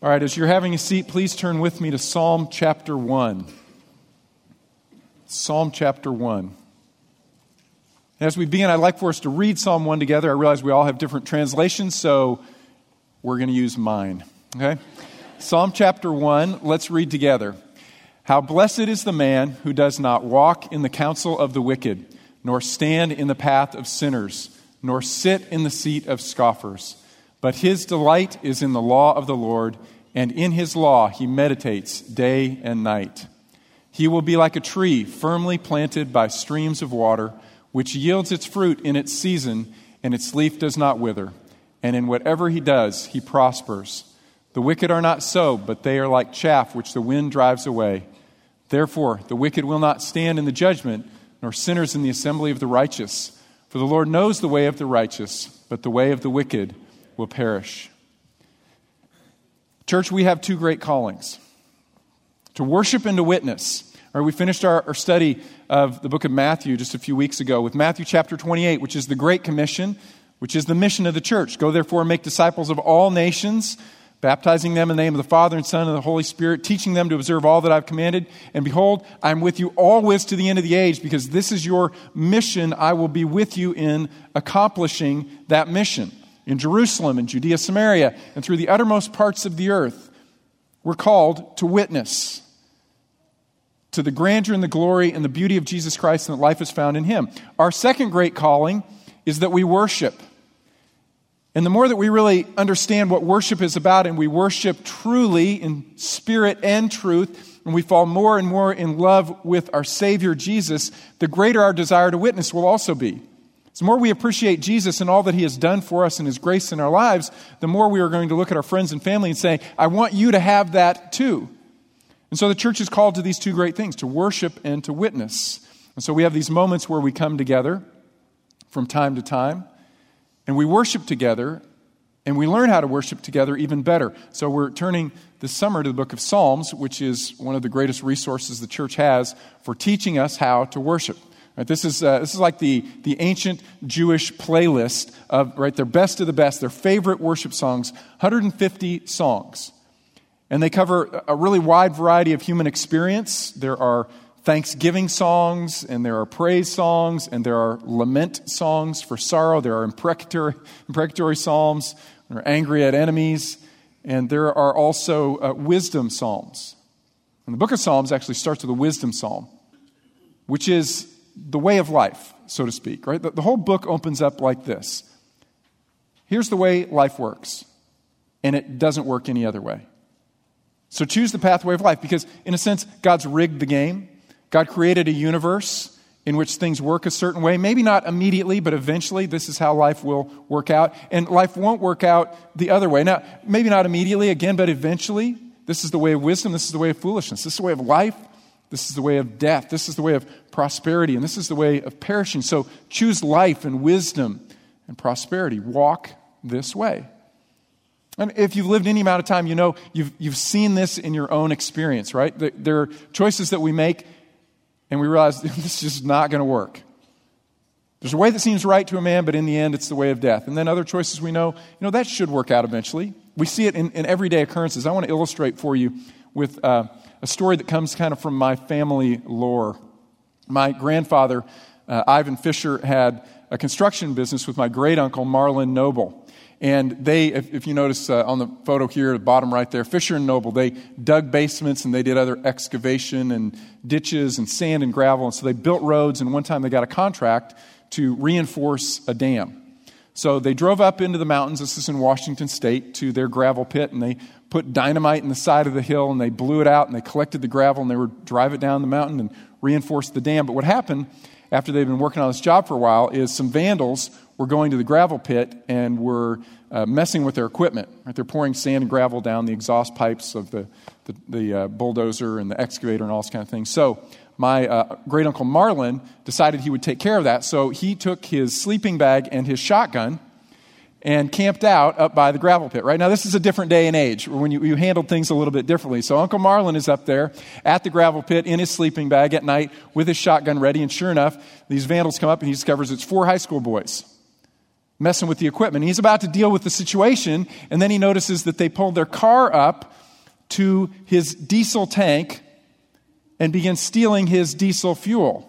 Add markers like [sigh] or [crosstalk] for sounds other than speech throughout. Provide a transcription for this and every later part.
All right, as you're having a seat, please turn with me to Psalm chapter 1. Psalm chapter 1. As we begin, I'd like for us to read Psalm 1 together. I realize we all have different translations, so we're going to use mine. Okay? Psalm chapter 1, let's read together. How blessed is the man who does not walk in the counsel of the wicked, nor stand in the path of sinners, nor sit in the seat of scoffers. But his delight is in the law of the Lord, and in his law he meditates day and night. He will be like a tree firmly planted by streams of water, which yields its fruit in its season, and its leaf does not wither. And in whatever he does, he prospers. The wicked are not so, but they are like chaff which the wind drives away. Therefore, the wicked will not stand in the judgment, nor sinners in the assembly of the righteous. For the Lord knows the way of the righteous, but the way of the wicked will perish. Church, we have two great callings to worship and to witness. Right, we finished our, our study of the book of Matthew just a few weeks ago with Matthew chapter 28, which is the Great Commission, which is the mission of the church. Go therefore and make disciples of all nations, baptizing them in the name of the Father and Son and the Holy Spirit, teaching them to observe all that I've commanded. And behold, I'm with you always to the end of the age, because this is your mission. I will be with you in accomplishing that mission in Jerusalem and Judea, Samaria, and through the uttermost parts of the earth. We're called to witness to the grandeur and the glory and the beauty of Jesus Christ and that life is found in Him. Our second great calling is that we worship. And the more that we really understand what worship is about and we worship truly in spirit and truth, and we fall more and more in love with our Savior Jesus, the greater our desire to witness will also be. The more we appreciate Jesus and all that he has done for us and his grace in our lives, the more we are going to look at our friends and family and say, I want you to have that too. And so the church is called to these two great things to worship and to witness. And so we have these moments where we come together from time to time and we worship together and we learn how to worship together even better. So we're turning this summer to the book of Psalms, which is one of the greatest resources the church has for teaching us how to worship. Right, this, is, uh, this is like the, the ancient Jewish playlist of right, their best of the best, their favorite worship songs, 150 songs. And they cover a really wide variety of human experience. There are thanksgiving songs, and there are praise songs, and there are lament songs for sorrow. There are imprecatory, imprecatory psalms, or angry at enemies, and there are also uh, wisdom psalms. And the book of Psalms actually starts with a wisdom psalm, which is the way of life, so to speak, right? The, the whole book opens up like this Here's the way life works, and it doesn't work any other way. So choose the pathway of life because, in a sense, God's rigged the game. God created a universe in which things work a certain way. Maybe not immediately, but eventually, this is how life will work out. And life won't work out the other way. Now, maybe not immediately, again, but eventually, this is the way of wisdom. This is the way of foolishness. This is the way of life. This is the way of death. This is the way of prosperity. And this is the way of perishing. So choose life and wisdom and prosperity. Walk this way. And if you've lived any amount of time, you know you've, you've seen this in your own experience, right? There are choices that we make and we realize [laughs] this is just not going to work. There's a way that seems right to a man, but in the end, it's the way of death. And then other choices we know, you know, that should work out eventually. We see it in, in everyday occurrences. I want to illustrate for you with uh, a story that comes kind of from my family lore. My grandfather, uh, Ivan Fisher, had a construction business with my great uncle, Marlin Noble. And they, if, if you notice uh, on the photo here, at the bottom right there, Fisher and Noble, they dug basements and they did other excavation and ditches and sand and gravel. And so they built roads, and one time they got a contract to reinforce a dam. So they drove up into the mountains, this is in Washington state, to their gravel pit, and they put dynamite in the side of the hill and they blew it out and they collected the gravel and they would drive it down the mountain and reinforce the dam. But what happened after they'd been working on this job for a while is some vandals were going to the gravel pit and were uh, messing with their equipment. Right? They're pouring sand and gravel down the exhaust pipes of the, the, the uh, bulldozer and the excavator and all this kind of thing. So my uh, great uncle Marlin decided he would take care of that. So he took his sleeping bag and his shotgun and camped out up by the gravel pit, right? Now, this is a different day and age when you, you handled things a little bit differently. So, Uncle Marlin is up there at the gravel pit in his sleeping bag at night with his shotgun ready. And sure enough, these vandals come up and he discovers it's four high school boys. messing with the equipment. He's about to deal with the situation, and then he notices that they pulled their car up to his diesel tank and begin stealing his diesel fuel.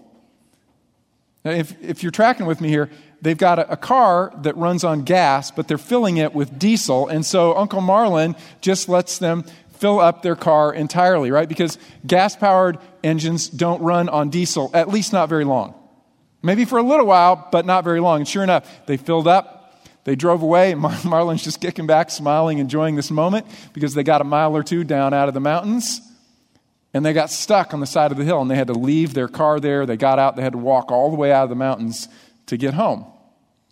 Now, if, if you're tracking with me here, they've got a, a, car that runs on gas, but they're filling it with diesel. And so Uncle Marlin just lets them fill up their car entirely, right? Because gas powered engines don't run on diesel, at least not very long. Maybe for a little while, but not very long. And sure enough, they filled up. They drove away, and [laughs] Mar- Marlin's just kicking back, smiling, enjoying this moment because they got a mile or two down out of the mountains and they got stuck on the side of the hill and they had to leave their car there. They got out, they had to walk all the way out of the mountains to get home.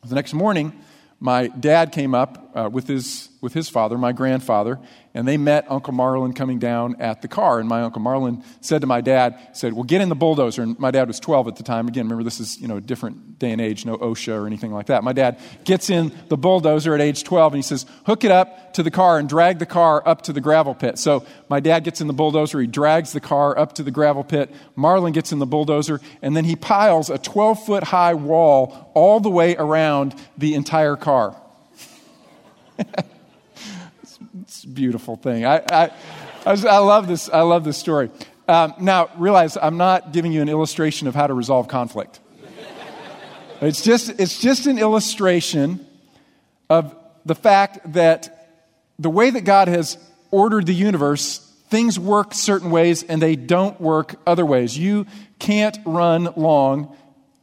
The next morning, my dad came up uh, with, his, with his father, my grandfather, and they met Uncle Marlin coming down at the car. And my Uncle Marlin said to my dad, said, well, get in the bulldozer. And my dad was 12 at the time. Again, remember, this is, you know, a different day and age, no OSHA or anything like that. My dad gets in the bulldozer at age 12 and he says, hook it up to the car and drag the car up to the gravel pit. So my dad gets in the bulldozer, he drags the car up to the gravel pit. Marlin gets in the bulldozer, and then he piles a 12 foot high wall all the way around the entire car. [laughs] it's a beautiful thing. I, I, I, was, I, love, this, I love this story. Um, now, realize I'm not giving you an illustration of how to resolve conflict. It's just, it's just an illustration of the fact that the way that God has ordered the universe, things work certain ways and they don't work other ways. You can't run long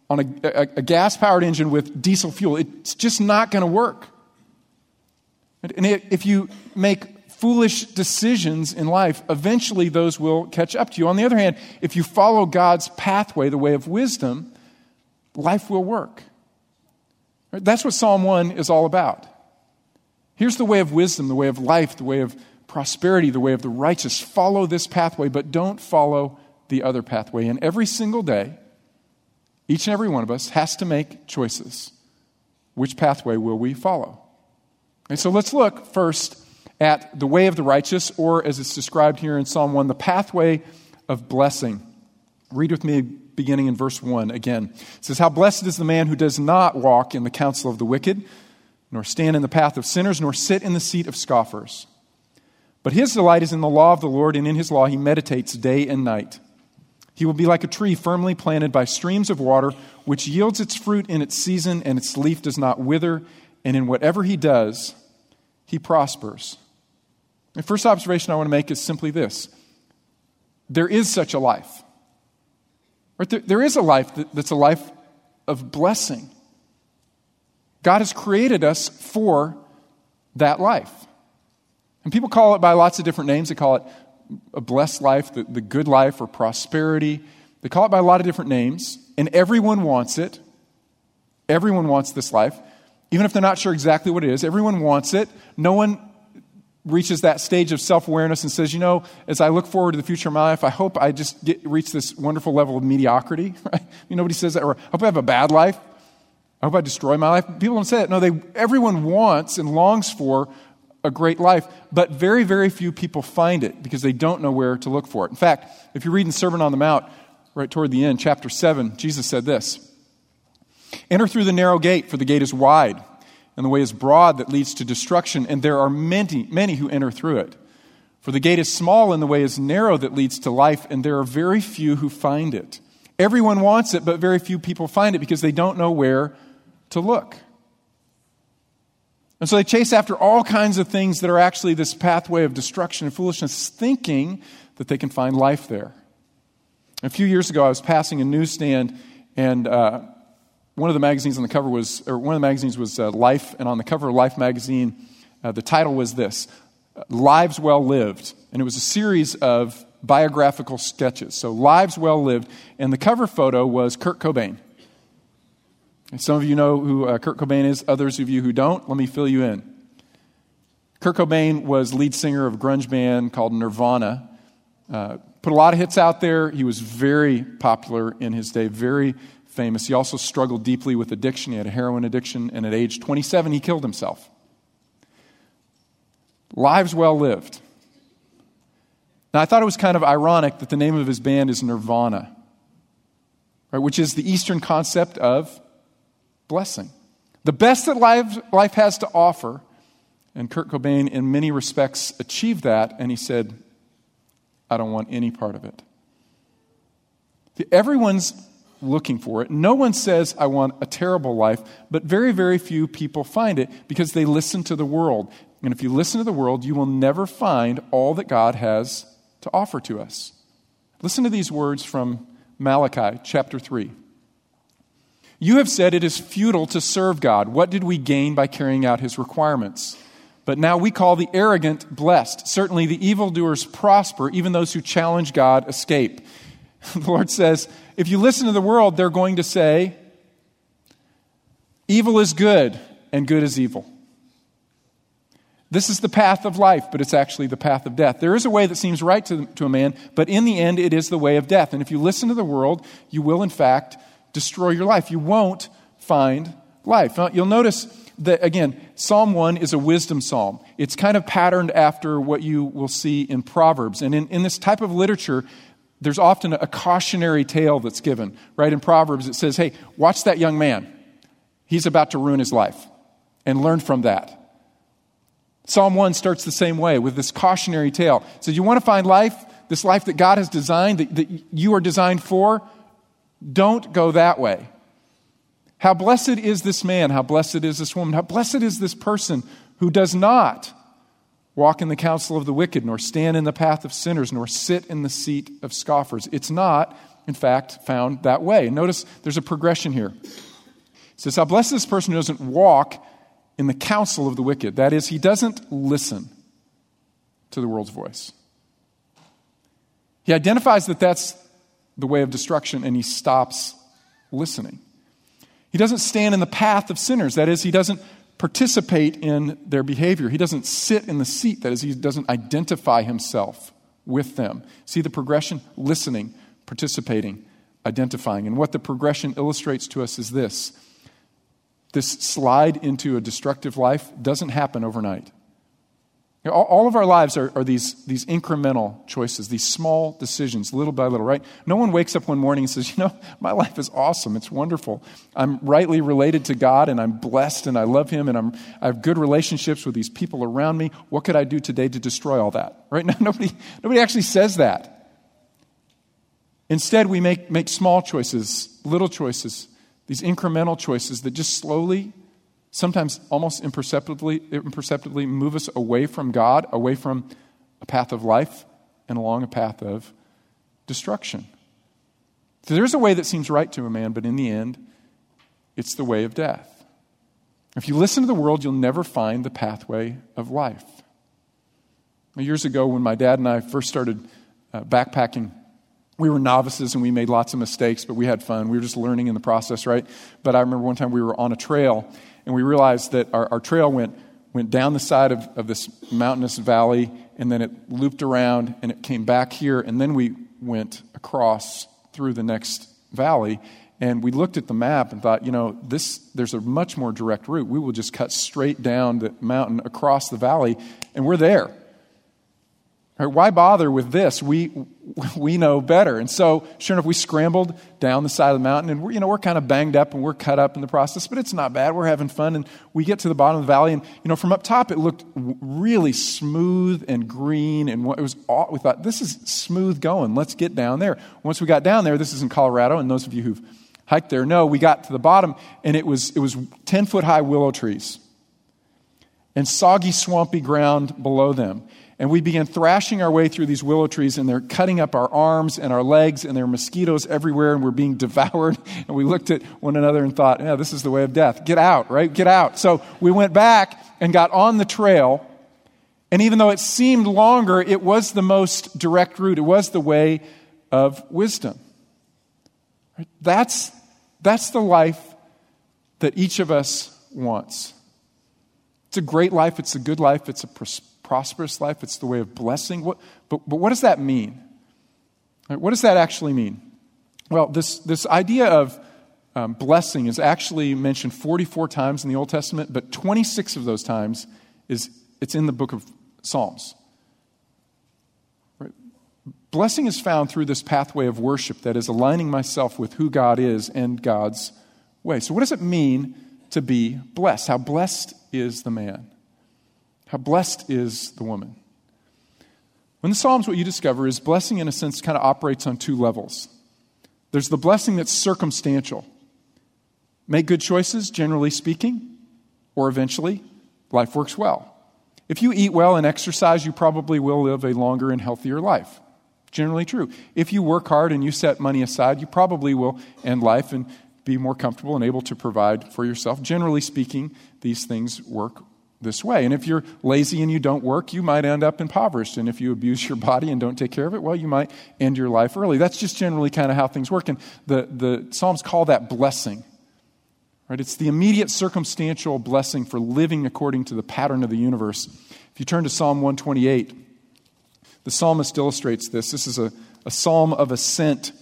on a, a, a gas powered engine with diesel fuel, it's just not going to work. And if you make foolish decisions in life, eventually those will catch up to you. On the other hand, if you follow God's pathway, the way of wisdom, life will work. That's what Psalm 1 is all about. Here's the way of wisdom, the way of life, the way of prosperity, the way of the righteous. Follow this pathway, but don't follow the other pathway. And every single day, each and every one of us has to make choices. Which pathway will we follow? And so let's look first at the way of the righteous, or as it's described here in Psalm 1, the pathway of blessing. Read with me beginning in verse 1 again. It says, How blessed is the man who does not walk in the counsel of the wicked, nor stand in the path of sinners, nor sit in the seat of scoffers. But his delight is in the law of the Lord, and in his law he meditates day and night. He will be like a tree firmly planted by streams of water, which yields its fruit in its season, and its leaf does not wither, and in whatever he does, he prospers. The first observation I want to make is simply this there is such a life. Right? There, there is a life that's a life of blessing. God has created us for that life. And people call it by lots of different names. They call it a blessed life, the, the good life, or prosperity. They call it by a lot of different names, and everyone wants it. Everyone wants this life, even if they're not sure exactly what it is. Everyone wants it. No one reaches that stage of self awareness and says, you know, as I look forward to the future of my life, I hope I just get, reach this wonderful level of mediocrity. [laughs] Right? You know, nobody says that. Or I hope I have a bad life. I hope I destroy my life. People don't say that. No, they, everyone wants and longs for a great life, but very, very few people find it because they don't know where to look for it. In fact, if you read in Sermon on the Mount, right toward the end, chapter 7, Jesus said this Enter through the narrow gate, for the gate is wide and the way is broad that leads to destruction, and there are many, many who enter through it. For the gate is small and the way is narrow that leads to life, and there are very few who find it. Everyone wants it, but very few people find it because they don't know where to look. And so they chase after all kinds of things that are actually this pathway of destruction and foolishness, thinking that they can find life there. A few years ago, I was passing a newsstand, and uh, one of the magazines on the cover was, or one of the magazines was uh, Life, and on the cover of Life magazine, uh, the title was this Lives Well Lived. And it was a series of biographical sketches. So, Lives Well Lived. And the cover photo was Kurt Cobain. And some of you know who uh, Kurt Cobain is, others of you who don't, let me fill you in. Kurt Cobain was lead singer of a grunge band called Nirvana. Uh, put a lot of hits out there. He was very popular in his day, very famous. He also struggled deeply with addiction. He had a heroin addiction, and at age 27, he killed himself. Lives well lived. Now, I thought it was kind of ironic that the name of his band is Nirvana, right, which is the Eastern concept of blessing. The best that life, life has to offer. And Kurt Cobain, in many respects, achieved that, and he said, I don't want any part of it. Everyone's looking for it. No one says, I want a terrible life, but very, very few people find it because they listen to the world. And if you listen to the world, you will never find all that God has to offer to us. Listen to these words from Malachi chapter 3. You have said it is futile to serve God. What did we gain by carrying out his requirements? But now we call the arrogant blessed. Certainly the evildoers prosper, even those who challenge God escape. [laughs] The Lord says, if you listen to the world, they're going to say, evil is good and good is evil. This is the path of life, but it's actually the path of death. There is a way that seems right to, to a man, but in the end, it is the way of death. And if you listen to the world, you will, in fact, destroy your life. You won't find life. Now, you'll notice that, again, Psalm 1 is a wisdom psalm. It's kind of patterned after what you will see in Proverbs. And in, in this type of literature, there's often a cautionary tale that's given, right? In Proverbs, it says, hey, watch that young man. He's about to ruin his life. And learn from that. Psalm 1 starts the same way with this cautionary tale. So, you want to find life, this life that God has designed, that, that you are designed for? Don't go that way. How blessed is this man? How blessed is this woman? How blessed is this person who does not walk in the counsel of the wicked, nor stand in the path of sinners, nor sit in the seat of scoffers. It's not, in fact, found that way. Notice there's a progression here. It says, How blessed is this person who doesn't walk in the counsel of the wicked. That is, he doesn't listen to the world's voice. He identifies that that's the way of destruction and he stops listening. He doesn't stand in the path of sinners. That is, he doesn't participate in their behavior. He doesn't sit in the seat. That is, he doesn't identify himself with them. See the progression? Listening, participating, identifying. And what the progression illustrates to us is this this slide into a destructive life doesn't happen overnight. All of our lives are, are, these, these incremental choices, these small decisions, little by little, right? No one wakes up one morning and says, You know, my life is awesome. It's wonderful. I'm rightly related to God and I'm blessed and I love Him and I'm, I have good relationships with these people around me. What could I do today to destroy all that? Right? [laughs] now, nobody, nobody actually says that. Instead, we make, make small choices, little choices, these incremental choices that just slowly sometimes almost imperceptibly, imperceptibly move us away from God, away from a path of life, and along a path of destruction. So there's a way that seems right to a man, but in the end, it's the way of death. If you listen to the world, you'll never find the pathway of life. Years ago, when my dad and I first started uh, backpacking, we were novices and we made lots of mistakes, but we had fun. We were just learning in the process, right? But I remember one time we were on a trail and we realized that our, our trail went, went down the side of, of this mountainous valley, and then it looped around, and it came back here, and then we went across through the next valley. And we looked at the map and thought, you know, this, there's a much more direct route. We will just cut straight down the mountain across the valley, and we're there. Right, why bother with this? We, we know better. And so, sure enough, we scrambled down the side of the mountain, and we're, you know, we're kind of banged up and we're cut up in the process, but it's not bad. We're having fun, and we get to the bottom of the valley, and you know, from up top, it looked really smooth and green, and it was we thought this is smooth going. Let's get down there. Once we got down there, this is in Colorado, and those of you who've hiked there know we got to the bottom, and it was it was ten foot high willow trees, and soggy, swampy ground below them. And we began thrashing our way through these willow trees, and they're cutting up our arms and our legs, and there are mosquitoes everywhere, and we're being [laughs] devoured. And we looked at one another and thought, yeah, this is the way of death. Get out, right? Get out. So we went back and got on the trail. And even though it seemed longer, it was the most direct route, it was the way of wisdom. That's, that's the life that each of us wants. It's a great life, it's a good life, it's a prosperous prosperous life, it's the way of blessing. What, but, but what does that mean? What does that actually mean? Well, this, this idea of um, blessing is actually mentioned 44 times in the Old Testament, but 26 of those times is it's in the book of Psalms. Right? Blessing is found through this pathway of worship that is aligning myself with who God is and God's way. So, what does it mean to be blessed. How blessed is the man? How blessed is the woman? When the Psalms, what you discover is blessing, in a sense, kind of operates on two levels. There's the blessing that's circumstantial. Make good choices, generally speaking, or eventually, life works well. If you eat well and exercise, you probably will live a longer and healthier life. Generally true. If you work hard and you set money aside, you probably will end life and be more comfortable and able to provide for yourself. Generally speaking, these things work this way. And if you're lazy and you don't work, you might end up impoverished. And if you abuse your body and don't take care of it, well, you might end your life early. That's just generally kind of how things work. And the, the Psalms call that blessing. Right? It's the immediate circumstantial blessing for living according to the pattern of the universe. If you turn to Psalm 128, the psalmist illustrates this. This is a, a psalm of ascent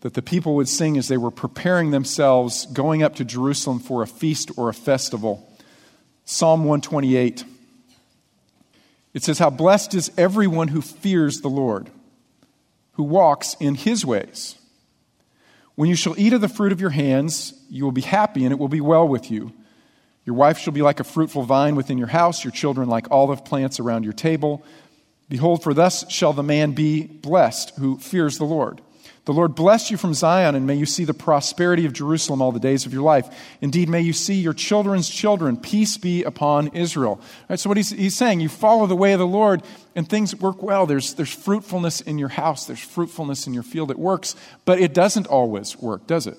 that the people would sing as they were preparing themselves, going up to Jerusalem for a feast or a festival. Psalm 128. It says, How blessed is everyone who fears the Lord, who walks in his ways. When you shall eat of the fruit of your hands, you will be happy, and it will be well with you. Your wife shall be like a fruitful vine within your house, your children like olive plants around your table. Behold, for thus shall the man be blessed who fears the Lord. The Lord bless you from Zion, and may you see the prosperity of Jerusalem all the days of your life. Indeed, may you see your children's children. Peace be upon Israel. So, what he's, he's saying, you follow the way of the Lord, and things work well. There's, there's fruitfulness in your house, there's fruitfulness in your field. It works, but it doesn't always work, does it?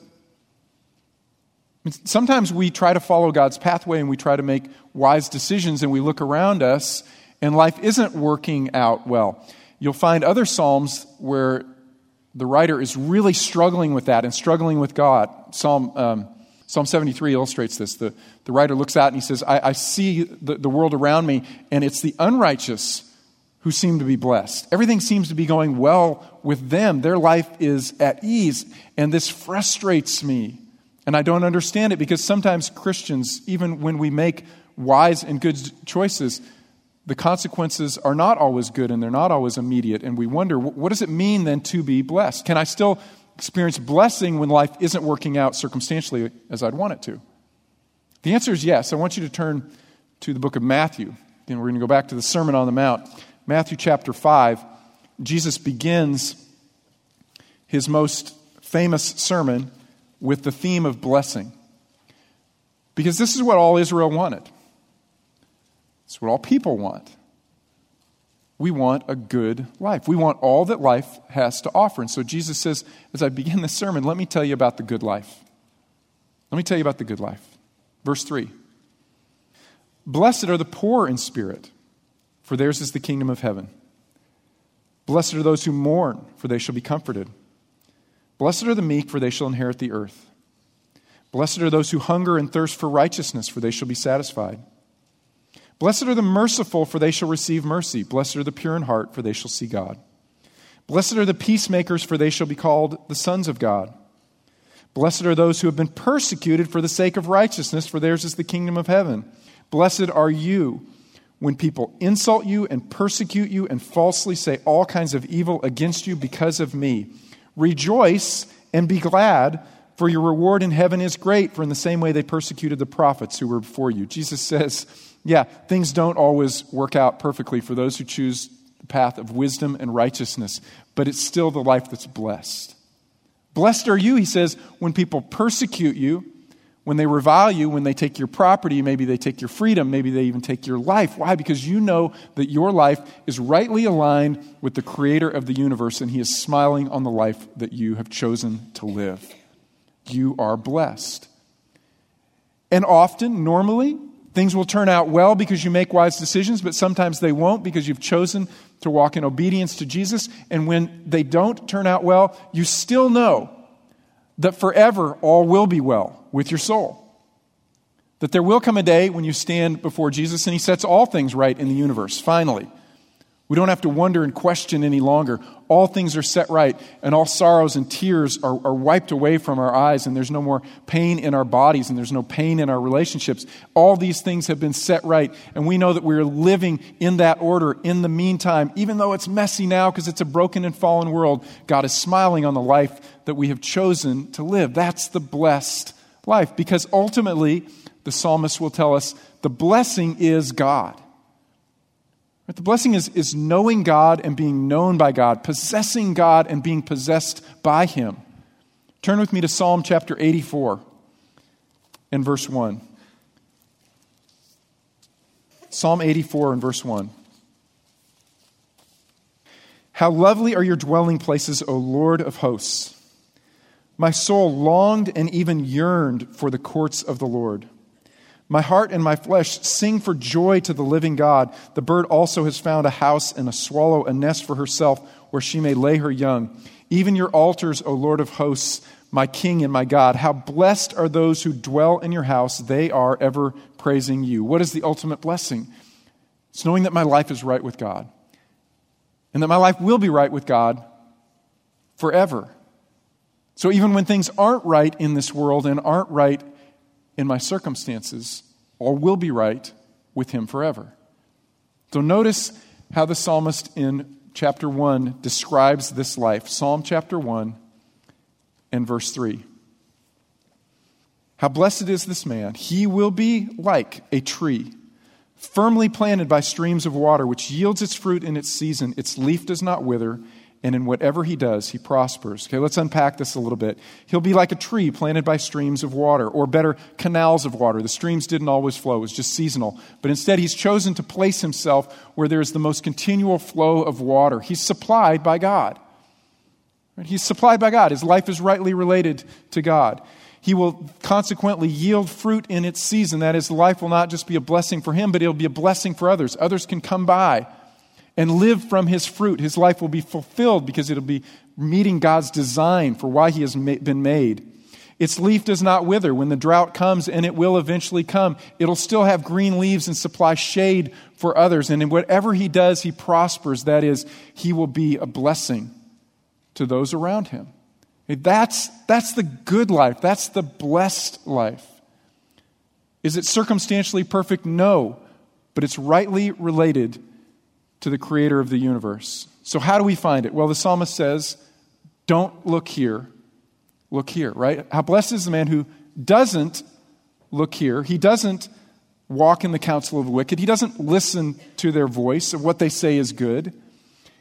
Sometimes we try to follow God's pathway and we try to make wise decisions, and we look around us and life isn't working out well. You'll find other Psalms where the writer is really struggling with that and struggling with God. Psalm, um, Psalm 73 illustrates this. The, the writer looks out and he says, I, I see the, the world around me, and it's the unrighteous who seem to be blessed. Everything seems to be going well with them. Their life is at ease, and this frustrates me. And I don't understand it because sometimes Christians, even when we make wise and good choices, the consequences are not always good and they're not always immediate. And we wonder, what does it mean then to be blessed? Can I still experience blessing when life isn't working out circumstantially as I'd want it to? The answer is yes. I want you to turn to the book of Matthew. And we're going to go back to the Sermon on the Mount. Matthew chapter 5. Jesus begins his most famous sermon with the theme of blessing. Because this is what all Israel wanted. It's what all people want. We want a good life. We want all that life has to offer. And so Jesus says, as I begin this sermon, let me tell you about the good life. Let me tell you about the good life. Verse 3 Blessed are the poor in spirit, for theirs is the kingdom of heaven. Blessed are those who mourn, for they shall be comforted. Blessed are the meek, for they shall inherit the earth. Blessed are those who hunger and thirst for righteousness, for they shall be satisfied. Blessed are the merciful, for they shall receive mercy. Blessed are the pure in heart, for they shall see God. Blessed are the peacemakers, for they shall be called the sons of God. Blessed are those who have been persecuted for the sake of righteousness, for theirs is the kingdom of heaven. Blessed are you when people insult you and persecute you and falsely say all kinds of evil against you because of me. Rejoice and be glad, for your reward in heaven is great, for in the same way they persecuted the prophets who were before you. Jesus says, yeah, things don't always work out perfectly for those who choose the path of wisdom and righteousness, but it's still the life that's blessed. Blessed are you, he says, when people persecute you, when they revile you, when they take your property, maybe they take your freedom, maybe they even take your life. Why? Because you know that your life is rightly aligned with the creator of the universe and he is smiling on the life that you have chosen to live. You are blessed. And often, normally, Things will turn out well because you make wise decisions, but sometimes they won't because you've chosen to walk in obedience to Jesus. And when they don't turn out well, you still know that forever all will be well with your soul. That there will come a day when you stand before Jesus and he sets all things right in the universe, finally. We don't have to wonder and question any longer. All things are set right, and all sorrows and tears are, are, wiped away from our eyes, and there's no more pain in our bodies, and there's no pain in our relationships. All these things have been set right, and we know that we're living in that order in the meantime. Even though it's messy now because it's a broken and fallen world, God is smiling on the life that we have chosen to live. That's the blessed life, because ultimately, the psalmist will tell us the blessing is God. The blessing is, is knowing God and being known by God, possessing God and being possessed by Him. Turn with me to Psalm chapter 84 and verse 1. Psalm 84 and verse 1. How lovely are your dwelling places, O Lord of hosts! My soul longed and even yearned for the courts of the Lord. My heart and my flesh sing for joy to the living God. The bird also has found a house and a swallow a nest for herself where she may lay her young. Even your altars, O Lord of hosts, my King and my God. How blessed are those who dwell in your house. They are ever praising you. What is the ultimate blessing? It's knowing that my life is right with God and that my life will be right with God forever. So even when things aren't right in this world and aren't right in my circumstances, all will be right with Him forever. So notice how the psalmist in chapter 1 describes this life. Psalm chapter 1 and verse 3. How blessed is this man! He will be like a tree firmly planted by streams of water, which yields its fruit in its season. Its leaf does not wither, and in whatever he does, he prospers. Okay, let's unpack this a little bit. He'll be like a tree planted by streams of water, or better, canals of water. The streams didn't always flow, it was just seasonal. But instead, he's chosen to place himself where there is the most continual flow of water. He's supplied by God. He's supplied by God. His life is rightly related to God. He will consequently yield fruit in its season. That is, life will not just be a blessing for him, but it'll be a blessing for others. Others can come by and live from his fruit. His life will be fulfilled because it'll be meeting God's design for why he has been made. Its leaf does not wither. When the drought comes, and it will eventually come, it'll still have green leaves and supply shade for others. And in whatever he does, he prospers. That is, he will be a blessing to those around him. That's, that's the good life. That's the blessed life. Is it circumstantially perfect? No. But it's rightly related to the creator of the universe. So, how do we find it? Well, the psalmist says, Don't look here, look here, right? How blessed is the man who doesn't look here. He doesn't walk in the counsel of the wicked. He doesn't listen to their voice of what they say is good.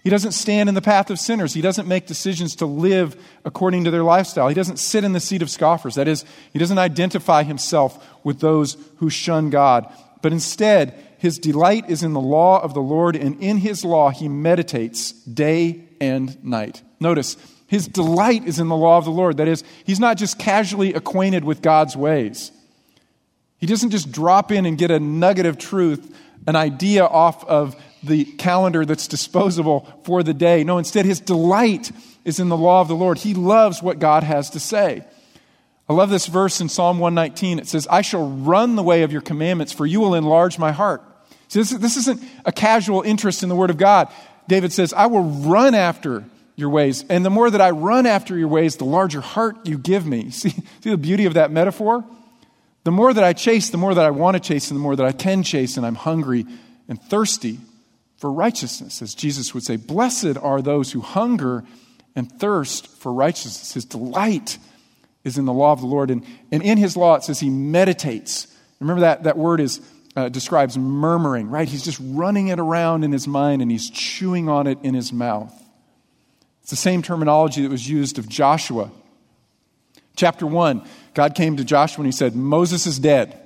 He doesn't stand in the path of sinners. He doesn't make decisions to live according to their lifestyle. He doesn't sit in the seat of scoffers. That is, he doesn't identify himself with those who shun God. But instead, his delight is in the law of the Lord, and in his law he meditates day and night. Notice, his delight is in the law of the Lord. That is, he's not just casually acquainted with God's ways. He doesn't just drop in and get a nugget of truth, an idea off of the calendar that's disposable for the day. No, instead, his delight is in the law of the Lord. He loves what God has to say. I love this verse in Psalm 119. It says, I shall run the way of your commandments, for you will enlarge my heart. See, this, this isn't a casual interest in the Word of God. David says, I will run after your ways. And the more that I run after your ways, the larger heart you give me. [laughs] See, see the beauty of that metaphor? The more that I chase, the more that I want to chase, and the more that I can chase, and I'm hungry and thirsty for righteousness. As Jesus would say, Blessed are those who hunger and thirst for righteousness. His delight is in the law of the Lord. And, and in his law, it says he meditates. Remember that, that word is, uh, describes murmuring, right? He's just running it around in his mind and he's chewing on it in his mouth. It's the same terminology that was used of Joshua. Chapter 1, God came to Joshua and he said, Moses is dead.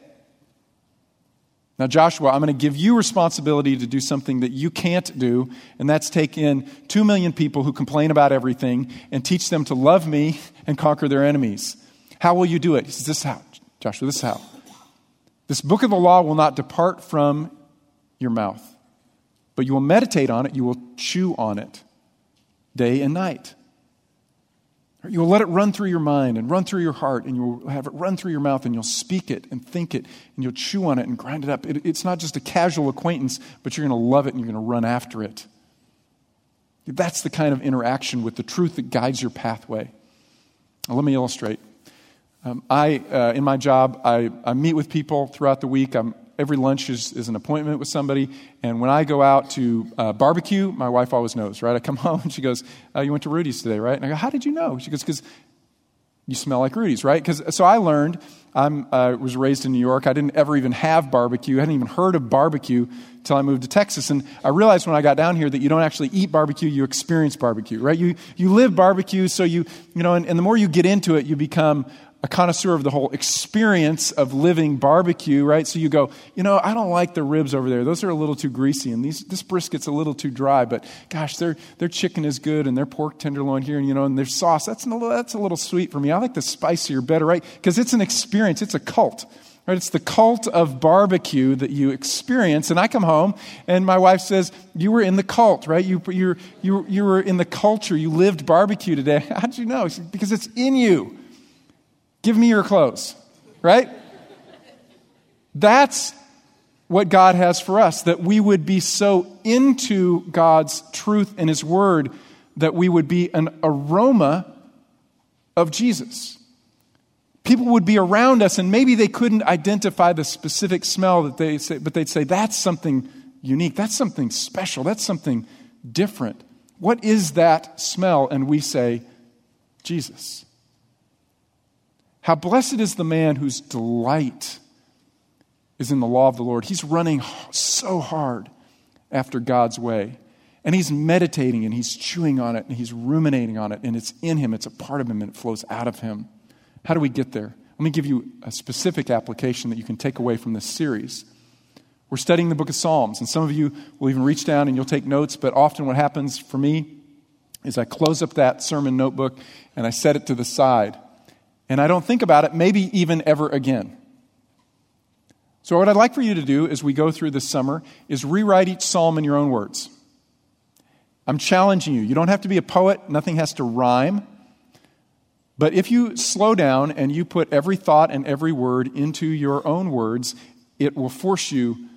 Now, Joshua, I'm going to give you responsibility to do something that you can't do, and that's take in two million people who complain about everything and teach them to love me and conquer their enemies. How will you do it? He says, This is how, Joshua, this is how. This book of the law will not depart from your mouth, but you will meditate on it, you will chew on it day and night you will let it run through your mind and run through your heart, and you'll have it run through your mouth, and you'll speak it and think it, and you'll chew on it and grind it up. It, it's not just a casual acquaintance, but you're going to love it and you're going to run after it. That's the kind of interaction with the truth that guides your pathway. Now, let me illustrate. Um, I, uh, in my job, I, I meet with people throughout the week. I'm every lunch is, is an appointment with somebody. And when I go out to uh, barbecue, my wife always knows, right? I come [laughs] home and she goes, oh, You went to Rudy's today, right? And I go, How did you know? She goes, Because you smell like Rudy's, right? Because so I learned I uh, was raised in New York. I didn't ever even have barbecue. I hadn't even heard of barbecue until I moved to Texas. And I realized when I got down here that you don't actually eat barbecue, you experience barbecue, right? You, you live barbecue, so you, you know, and, and the more you get into it, you become a connoisseur of the whole experience of living barbecue, right? So you go, you know, I don't like the ribs over there. Those are a little too greasy, and these, this brisket's a little too dry. But gosh, their their chicken is good, and their pork tenderloin here, and you know, and their sauce that's a little, that's a little sweet for me. I like the spicier better, right? Because it's an experience. It's a cult. Right? It's the cult of barbecue that you experience. And I come home and my wife says, You were in the cult, right? You, you, you, you were in the culture. You lived barbecue today. [laughs] How did you know? Because it's in you. Give me your clothes, right? That's what God has for us, that we would be so into God's truth and His Word that we would be an aroma of Jesus. People would be around us and maybe they couldn't identify the specific smell that they say, but they'd say, that's something unique, that's something special, that's something different. What is that smell? And we say, Jesus. How blessed is the man whose delight is in the law of the Lord. He's running so hard after God's way. And he's meditating and he's chewing on it and he's ruminating on it, and it's in him, it's a part of him, and it flows out of him. How do we get there? Let me give you a specific application that you can take away from this series. We're studying the book of Psalms, and some of you will even reach down and you'll take notes, but often what happens for me is I close up that sermon notebook and I set it to the side and I don't think about it, maybe even ever again. So, what I'd like for you to do as we go through this summer is rewrite each psalm in your own words. I'm challenging you. You don't have to be a poet, nothing has to rhyme. But if you slow down and you put every thought and every word into your own words, it will force you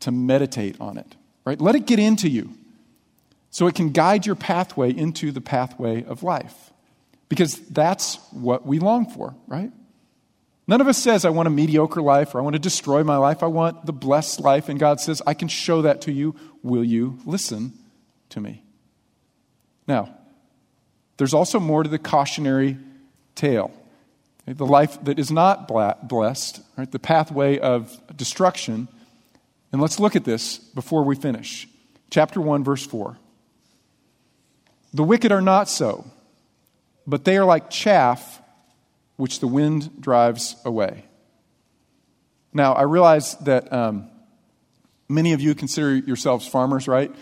to meditate on it. Right? Let it get into you so it can guide your pathway into the pathway of life. Because that's what we long for, right? None of us says, I want a mediocre life or I want to destroy my life. I want the blessed life. And God says, I can show that to you. Will you listen to me? Now, there's also more to the cautionary tale. The life that is not blessed, right? the pathway of destruction. And let's look at this before we finish. Chapter 1, verse 4. The wicked are not so but they are like chaff which the wind drives away. Now, I realize that um, many of you consider yourselves farmers, right?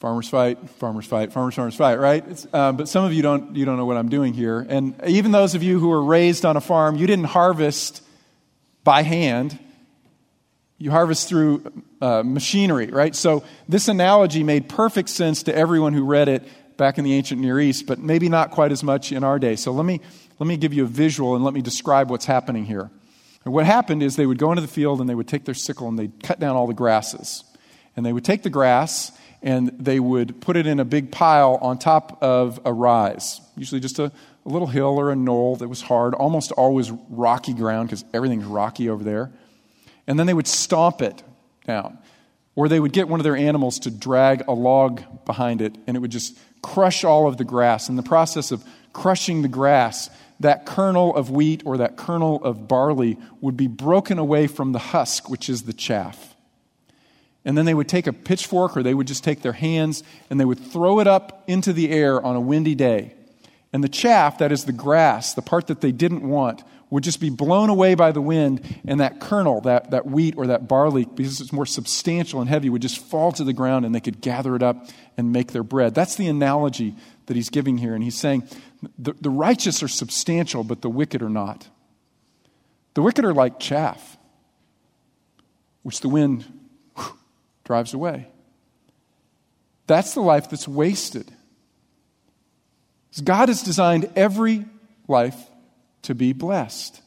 Farmers fight, farmers fight, farmers, farmers fight, right? Um, but some of you don't, you don't know what I'm doing here. And even those of you who were raised on a farm, you didn't harvest by hand. You harvest through uh, machinery, right? So this analogy made perfect sense to everyone who read it back in the ancient Near East, but maybe not quite as much in our day. So let me, let me give you a visual and let me describe what's happening here. And what happened is they would go into the field and they would take their sickle and they'd cut down all the grasses. And they would take the grass and they would put it in a big pile on top of a rise, usually just a, a little hill or a knoll that was hard, almost always rocky ground because everything's rocky over there. And then they would stomp it down. Or they would get one of their animals to drag a log behind it and it would just crush all of the grass. In the process of crushing the grass, that kernel of wheat or that kernel of barley would be broken away from the husk, which is the chaff. And then they would take a pitchfork or they would just take their hands and they would throw it up into the air on a windy day. And the chaff, that is the grass, the part that they didn't want, would just be blown away by the wind, and that kernel, that, that wheat or that barley, because it's more substantial and heavy, would just fall to the ground and they could gather it up and make their bread. That's the analogy that he's giving here. And he's saying the, the righteous are substantial, but the wicked are not. The wicked are like chaff, which the wind whew, drives away. That's the life that's wasted. God has designed every life to be blessed.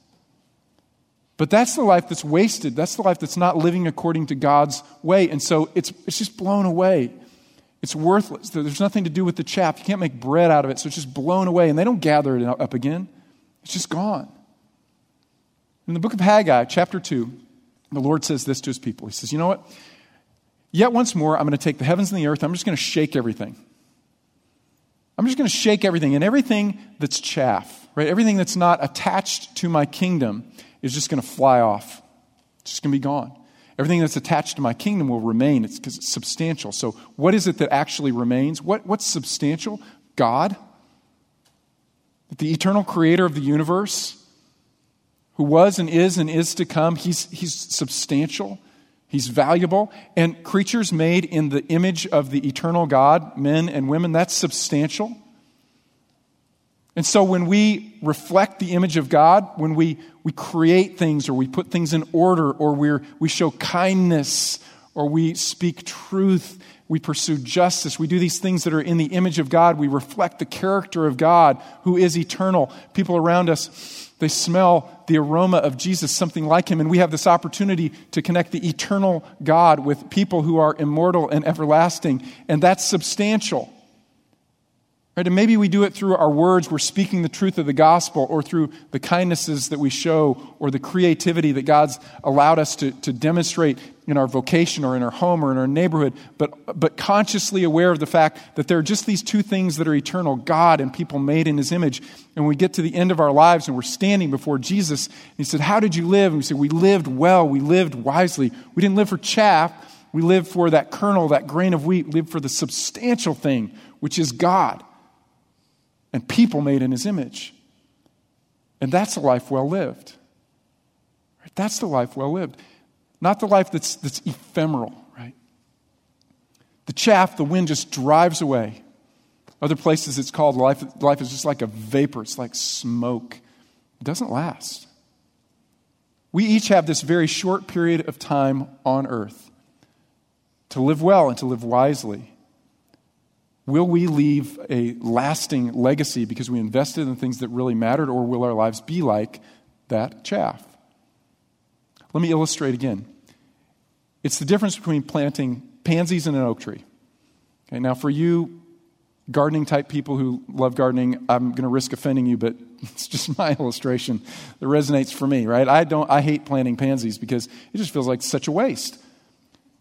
But that's the life that's wasted. That's the life that's not living according to God's way. And so it's, it's just blown away. It's worthless. There's nothing to do with the chaff. You can't make bread out of it. So it's just blown away. And they don't gather it up again, it's just gone. In the book of Haggai, chapter 2, the Lord says this to his people He says, You know what? Yet once more, I'm going to take the heavens and the earth, I'm just going to shake everything. I'm just going to shake everything, and everything that's chaff, right? Everything that's not attached to my kingdom, is just going to fly off. It's just going to be gone. Everything that's attached to my kingdom will remain. It's because it's substantial. So, what is it that actually remains? What, what's substantial? God, the eternal creator of the universe, who was and is and is to come, he's, he's substantial. He's valuable. And creatures made in the image of the eternal God, men and women, that's substantial. And so when we reflect the image of God, when we, we create things or we put things in order or we we show kindness or we speak truth, we pursue justice, we do these things that are in the image of God, we reflect the character of God who is eternal. People around us, they smell the aroma of Jesus, something like him, and we have this opportunity to connect the eternal God with people who are immortal and everlasting, and that's substantial. Right? And maybe we do it through our words, we're speaking the truth of the gospel, or through the kindnesses that we show, or the creativity that God's allowed us to, to demonstrate in our vocation, or in our home, or in our neighborhood, but, but consciously aware of the fact that there are just these two things that are eternal God and people made in His image. And we get to the end of our lives and we're standing before Jesus, And He said, How did you live? And we said, We lived well, we lived wisely. We didn't live for chaff, we lived for that kernel, that grain of wheat, we lived for the substantial thing, which is God and people made in his image. And that's a life well lived. That's the life well lived. Not the life that's, that's ephemeral, right? The chaff, the wind just drives away. Other places it's called life, life is just like a vapor, it's like smoke. It doesn't last. We each have this very short period of time on earth to live well and to live wisely. Will we leave a lasting legacy because we invested in things that really mattered, or will our lives be like that chaff? Let me illustrate again. It's the difference between planting pansies in an oak tree. Okay, now, for you gardening type people who love gardening, I'm going to risk offending you, but [laughs] it's just my [laughs] illustration that resonates for me, right? I don't I hate planting pansies because it just feels like such a waste.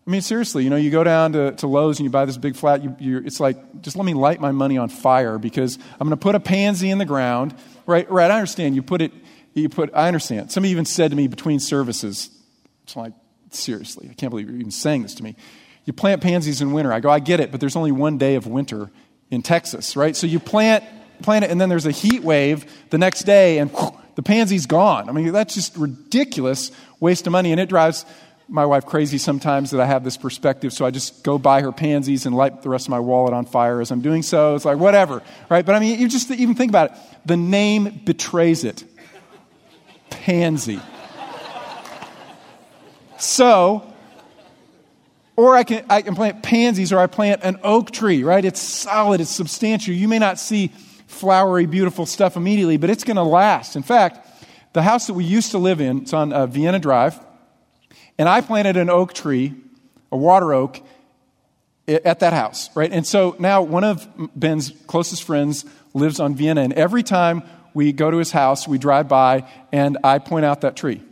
I mean, seriously, you know, you go down to, to Lowe's and you buy this big flat, you, it's like, just let me light my money on fire because I'm going to put a pansy in the ground. Right, right, I understand. You put it, you put, I understand. Somebody even said to me between services, it's like, seriously, I can't believe you're even saying this to me. You plant pansies in winter. I go, I get it, but there's only one day of winter in Texas, right? So you plant, plant it, and then there's a heat wave the next day, and the pansy's gone. I mean, that's just ridiculous waste of money, and it drives my wife crazy sometimes that I have this perspective, so I just go buy her pansies and light the rest of my wallet on fire as I'm doing so. It's like, whatever, right? But I mean, you just even think about it. The name betrays it pansy. So, or I can, I can plant pansies or I plant an oak tree, right? It's solid, it's substantial. You may not see flowery, beautiful stuff immediately, but it's going to last. In fact, the house that we used to live in, it's on uh, Vienna Drive and I planted an oak tree, a water oak, at that house, right? And so now one of Ben's closest friends lives on Vienna, and every time we go to his house, we drive by, and I point out that tree.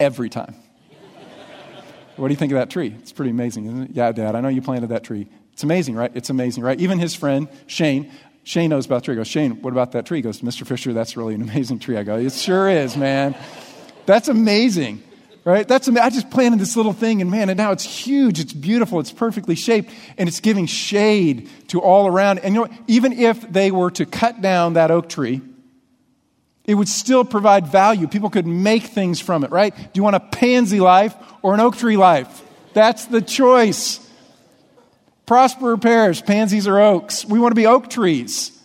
Every time. what do you think of that tree? It's pretty amazing, isn't it? Yeah, Dad, I know you planted that tree. It's amazing, right? It's amazing, right? Even his friend, Shane, Shane knows about the tree. He goes, Shane, what about that tree? He goes, Mr. Fisher, that's really an amazing tree. I go, it sure is, man. That's amazing right? That's I just planted this little thing, and man, and now it's huge. It's beautiful. It's perfectly shaped, and it's giving shade to all around. And you know, even if they were to cut down that oak tree, it would still provide value. People could make things from it, right? Do you want a pansy life or an oak tree life? That's the choice. Prosper or perish, pansies or oaks. We want to be oak trees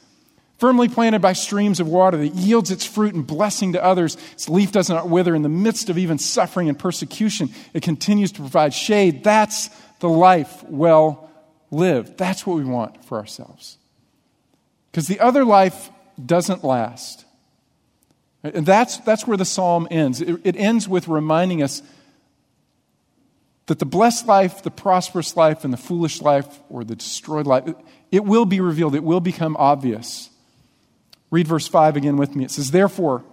firmly planted by streams of water that yields its fruit and blessing to others. Its leaf does not wither in the midst of even suffering and persecution. It continues to provide shade. That's the life well lived. That's what we want for ourselves. Because the other life doesn't last. And that's, that's where the psalm ends. It, it ends with reminding us that the blessed life, the prosperous life, and the foolish life, or the destroyed life, it, it will be revealed. It will become obvious. Read verse 5 again with me. It says, Therefore,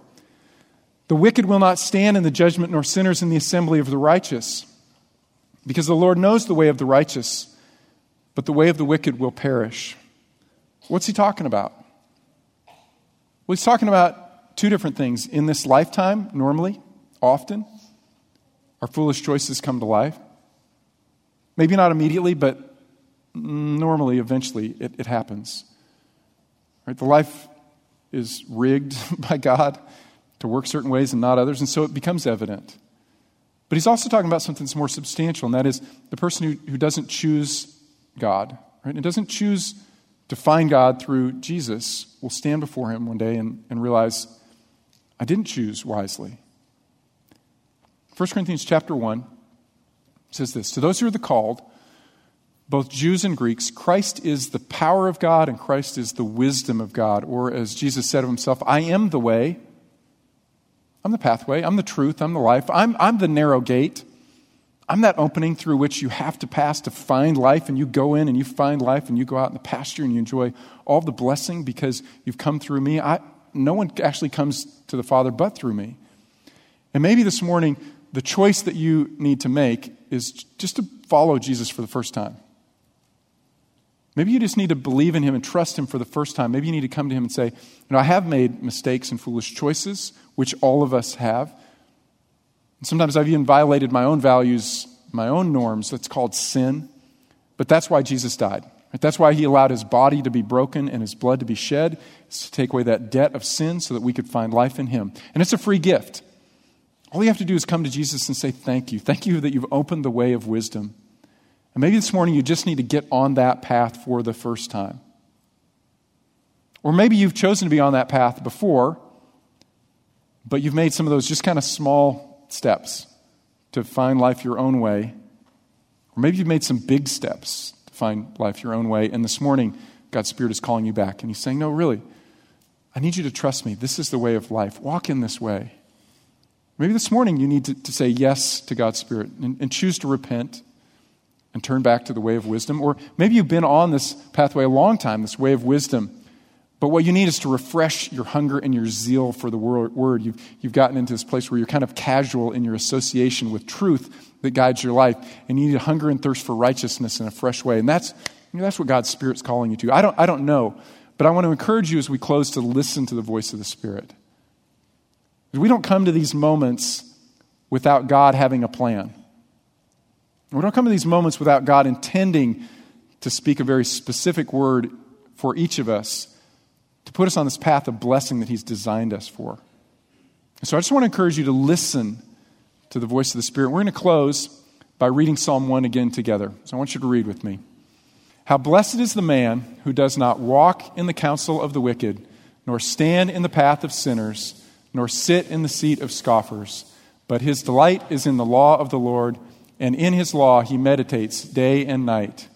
the wicked will not stand in the judgment, nor sinners in the assembly of the righteous. Because the Lord knows the way of the righteous, but the way of the wicked will perish. What's he talking about? Well, he's talking about two different things. In this lifetime, normally, often, our foolish choices come to life. Maybe not immediately, but normally, eventually, it, it happens. Right? The life is rigged [laughs] by God to work certain ways and not others, and so it becomes evident. But he's also talking about something that's more substantial, and that is the person who, who doesn't choose God, right? And doesn't choose to find God through Jesus will stand before him one day and, and realize, I didn't choose wisely. 1 Corinthians chapter 1 says this To those who are the called, both Jews and Greeks, Christ is the power of God and Christ is the wisdom of God. Or as Jesus said of himself, I am the way, I'm the pathway, I'm the truth, I'm the life, I'm, I'm the narrow gate. I'm that opening through which you have to pass to find life, and you go in and you find life, and you go out in the pasture and you enjoy all the blessing because you've come through me. I, no one actually comes to the Father but through me. And maybe this morning, the choice that you need to make is just to follow Jesus for the first time. Maybe you just need to believe in him and trust him for the first time. Maybe you need to come to him and say, You know, I have made mistakes and foolish choices, which all of us have. And sometimes I've even violated my own values, my own norms. That's called sin. But that's why Jesus died. That's why he allowed his body to be broken and his blood to be shed, to take away that debt of sin so that we could find life in him. And it's a free gift. All you have to do is come to Jesus and say, Thank you. Thank you that you've opened the way of wisdom. And maybe this morning you just need to get on that path for the first time. Or maybe you've chosen to be on that path before, but you've made some of those just kind of small steps to find life your own way. Or maybe you've made some big steps find life your own way. And this morning, God's Spirit is calling you back. And He's saying, No, really, I need you to trust me. This is the way of life. Walk in this way. Maybe this morning you need to, to say yes to God's Spirit and, and choose to repent and turn back to the way of wisdom. Or maybe you've been on this pathway a long time, this way of wisdom. But what you need is to refresh your hunger and your zeal for the word. You've, you've gotten into this place where you're kind of casual in your association with truth that guides your life. And you need a hunger and thirst for righteousness in a fresh way. And that's, you know, that's what God's Spirit's calling you to. I don't, I don't know. But I want to encourage you as we close to listen to the voice of the Spirit. We don't come to these moments without God having a plan. We don't come to these moments without God intending to speak a very specific word for each of us to put us on this path of blessing that He's designed us for. So I just want to encourage you to listen to the voice of the Spirit. We're going to close by reading Psalm 1 again together. So I want you to read with me. How blessed is the man who does not walk in the counsel of the wicked, nor stand in the path of sinners, nor sit in the seat of scoffers, but his delight is in the law of the Lord and in his law he meditates day and night.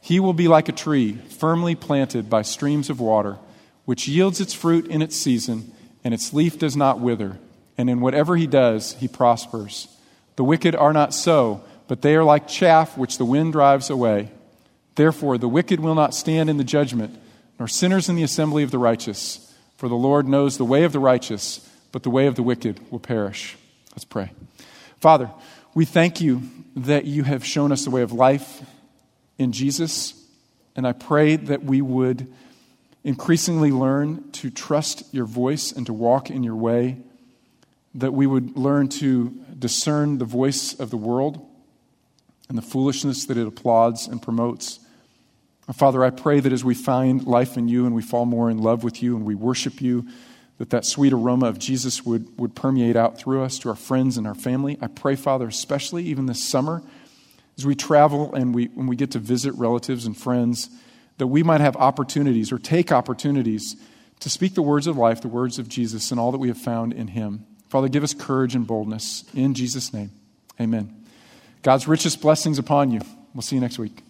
He will be like a tree firmly planted by streams of water, which yields its fruit in its season, and its leaf does not wither. And in whatever he does, he prospers. The wicked are not so, but they are like chaff which the wind drives away. Therefore, the wicked will not stand in the judgment, nor sinners in the assembly of the righteous. For the Lord knows the way of the righteous, but the way of the wicked will perish. Let's pray. Father, we thank you that you have shown us the way of life in Jesus. And I pray that we would increasingly learn to trust your voice and to walk in your way, that we would learn to discern the voice of the world and the foolishness that it applauds and promotes. Father, I pray that as we find life in you and we fall more in love with you and we worship you, that that sweet aroma of Jesus would, would permeate out through us to our friends and our family. I pray, Father, especially even this summer, as we travel and we, when we get to visit relatives and friends, that we might have opportunities or take opportunities to speak the words of life, the words of Jesus, and all that we have found in him. Father, give us courage and boldness. In Jesus' name, amen. God's richest blessings upon you. We'll see you next week.